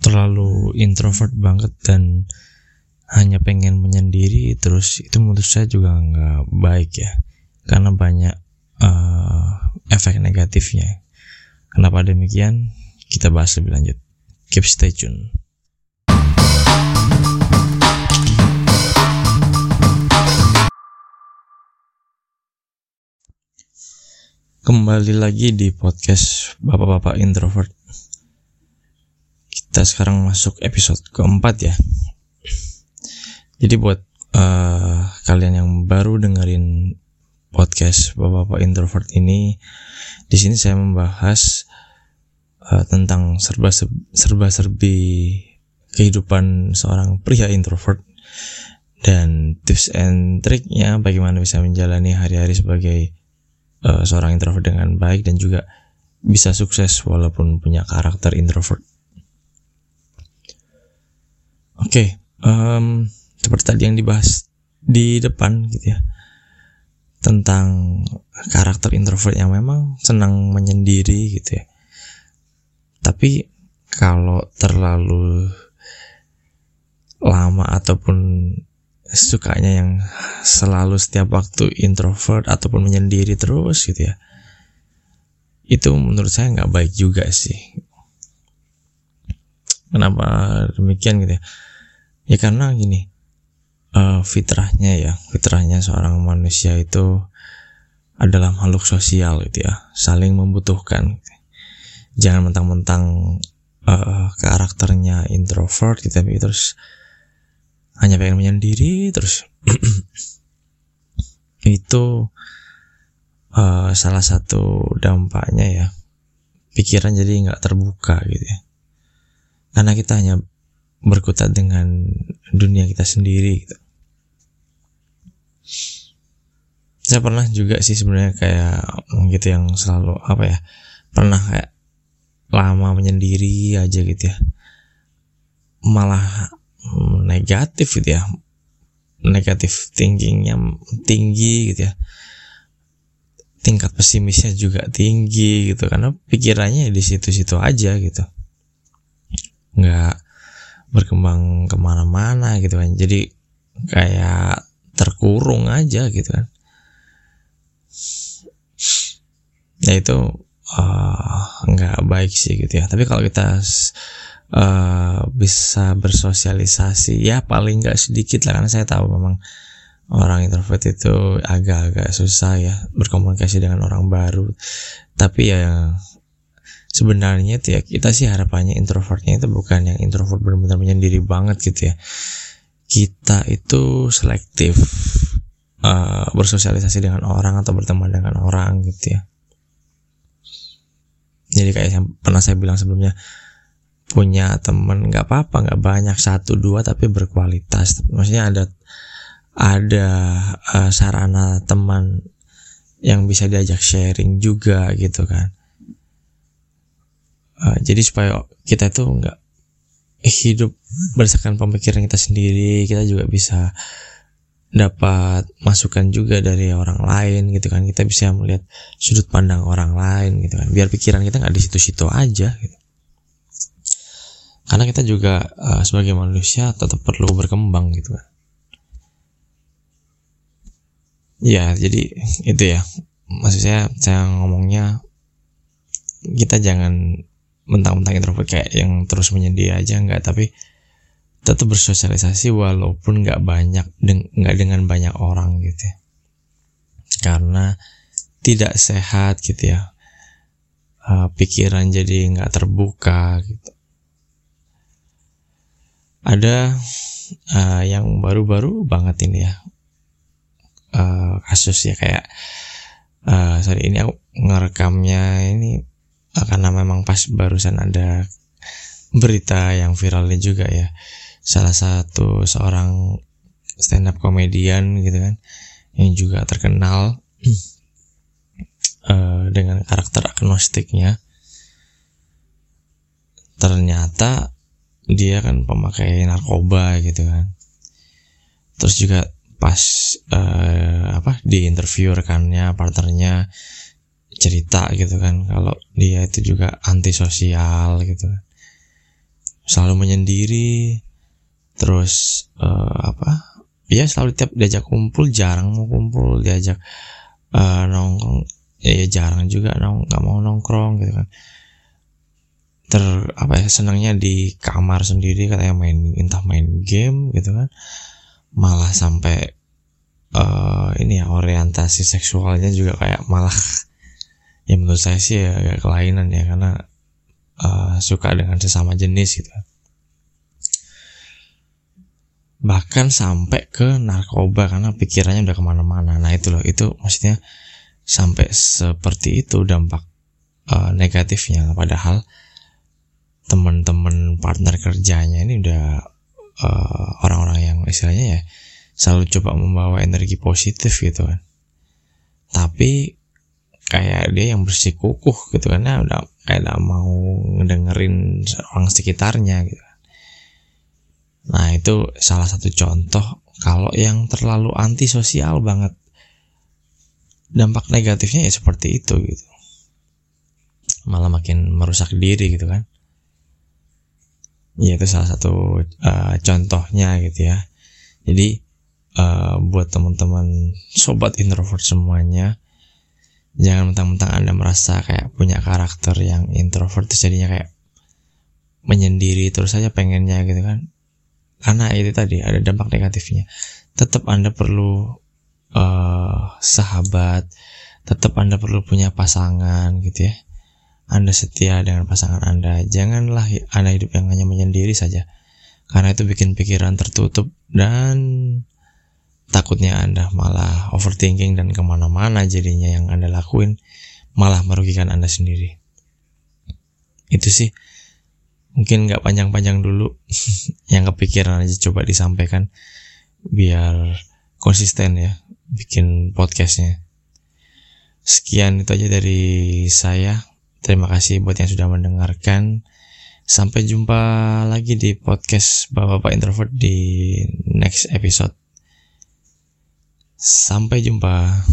terlalu introvert banget dan hanya pengen menyendiri terus itu menurut saya juga nggak baik ya. Karena banyak uh, efek negatifnya. Kenapa demikian? Kita bahas lebih lanjut. Keep stay tune. Kembali lagi di podcast Bapak-Bapak Introvert Kita sekarang masuk episode keempat ya Jadi buat uh, kalian yang baru dengerin podcast Bapak-Bapak Introvert ini di sini saya membahas uh, tentang serba serba serbi kehidupan seorang pria introvert dan tips and triknya bagaimana bisa menjalani hari-hari sebagai uh, seorang introvert dengan baik dan juga bisa sukses walaupun punya karakter introvert. Oke, okay, um, seperti tadi yang dibahas di depan gitu ya tentang karakter introvert yang memang senang menyendiri gitu ya. Tapi kalau terlalu lama ataupun sukanya yang selalu setiap waktu introvert ataupun menyendiri terus gitu ya itu menurut saya nggak baik juga sih kenapa demikian gitu ya ya karena gini uh, fitrahnya ya fitrahnya seorang manusia itu adalah makhluk sosial gitu ya saling membutuhkan. Jangan mentang-mentang uh, karakternya introvert gitu tapi terus hanya pengen menyendiri terus itu uh, salah satu dampaknya ya. Pikiran jadi nggak terbuka gitu ya. Karena kita hanya berkutat dengan dunia kita sendiri gitu. saya pernah juga sih sebenarnya kayak gitu yang selalu apa ya pernah kayak lama menyendiri aja gitu ya. Malah negatif gitu ya. Negatif thinkingnya tinggi gitu ya. Tingkat pesimisnya juga tinggi gitu. Karena pikirannya di situ-situ aja gitu. Nggak berkembang ke mana-mana gitu kan. Jadi kayak terkurung aja gitu kan. Ya itu uh, baik sih gitu ya. Tapi kalau kita uh, bisa bersosialisasi ya paling nggak sedikit lah. Karena saya tahu memang orang introvert itu agak-agak susah ya berkomunikasi dengan orang baru. Tapi ya sebenarnya tuh ya kita sih harapannya introvertnya itu bukan yang introvert benar-benar menyendiri banget gitu ya. Kita itu selektif uh, bersosialisasi dengan orang atau berteman dengan orang gitu ya. Jadi kayak yang pernah saya bilang sebelumnya punya temen nggak apa-apa nggak banyak satu dua tapi berkualitas. Maksudnya ada ada uh, sarana teman yang bisa diajak sharing juga gitu kan uh, jadi supaya kita itu nggak hidup berdasarkan pemikiran kita sendiri kita juga bisa dapat masukan juga dari orang lain gitu kan. Kita bisa melihat sudut pandang orang lain gitu kan. Biar pikiran kita nggak di situ-situ aja gitu. Karena kita juga uh, sebagai manusia tetap perlu berkembang gitu kan. Ya jadi itu ya. Maksud saya saya ngomongnya kita jangan mentang-mentang introvert kayak yang terus menyendiri aja nggak tapi tetap bersosialisasi walaupun nggak banyak nggak dengan banyak orang gitu ya. Karena tidak sehat gitu ya. Uh, pikiran jadi nggak terbuka gitu. Ada uh, yang baru-baru banget ini ya. Uh, kasus ya kayak uh, sorry ini aku ngerekamnya ini karena memang pas barusan ada berita yang viralnya juga ya salah satu seorang stand up komedian gitu kan yang juga terkenal uh, dengan karakter agnostiknya ternyata dia kan pemakai narkoba gitu kan. Terus juga pas uh, apa di interview rekannya partnernya cerita gitu kan. Kalau dia itu juga antisosial gitu. Kan selalu menyendiri. Terus uh, apa? Ya selalu tiap diajak kumpul jarang mau kumpul. Diajak uh, nongkrong. Ya, ya jarang juga nong nggak mau nongkrong gitu kan. Ter apa ya senangnya di kamar sendiri. Katanya main entah main game gitu kan. Malah sampai uh, ini ya orientasi seksualnya juga kayak malah ya menurut saya sih ya agak kelainan ya karena uh, suka dengan sesama jenis gitu. Bahkan sampai ke narkoba karena pikirannya udah ke mana-mana. Nah itu loh itu maksudnya sampai seperti itu dampak uh, negatifnya. Padahal teman-teman partner kerjanya ini udah uh, orang-orang yang istilahnya ya selalu coba membawa energi positif gitu kan. Tapi kayak dia yang bersikukuh gitu kan. Ya udah kayak udah mau ngedengerin orang sekitarnya gitu nah itu salah satu contoh kalau yang terlalu antisosial banget. Dampak negatifnya ya seperti itu gitu. Malah makin merusak diri gitu kan. Ya itu salah satu uh, contohnya gitu ya. Jadi uh, buat teman-teman sobat introvert semuanya jangan mentang-mentang anda merasa kayak punya karakter yang introvert jadinya kayak menyendiri terus saja pengennya gitu kan karena itu tadi ada dampak negatifnya tetap anda perlu uh, sahabat tetap anda perlu punya pasangan gitu ya anda setia dengan pasangan Anda. Janganlah Anda hidup yang hanya menyendiri saja. Karena itu bikin pikiran tertutup dan takutnya Anda malah overthinking dan ke mana-mana jadinya yang Anda lakuin malah merugikan Anda sendiri. Itu sih mungkin nggak panjang-panjang dulu yang kepikiran aja coba disampaikan biar konsisten ya bikin podcastnya. Sekian itu aja dari saya. Terima kasih buat yang sudah mendengarkan. Sampai jumpa lagi di podcast Bapak-Bapak Introvert di next episode. Sampai jumpa.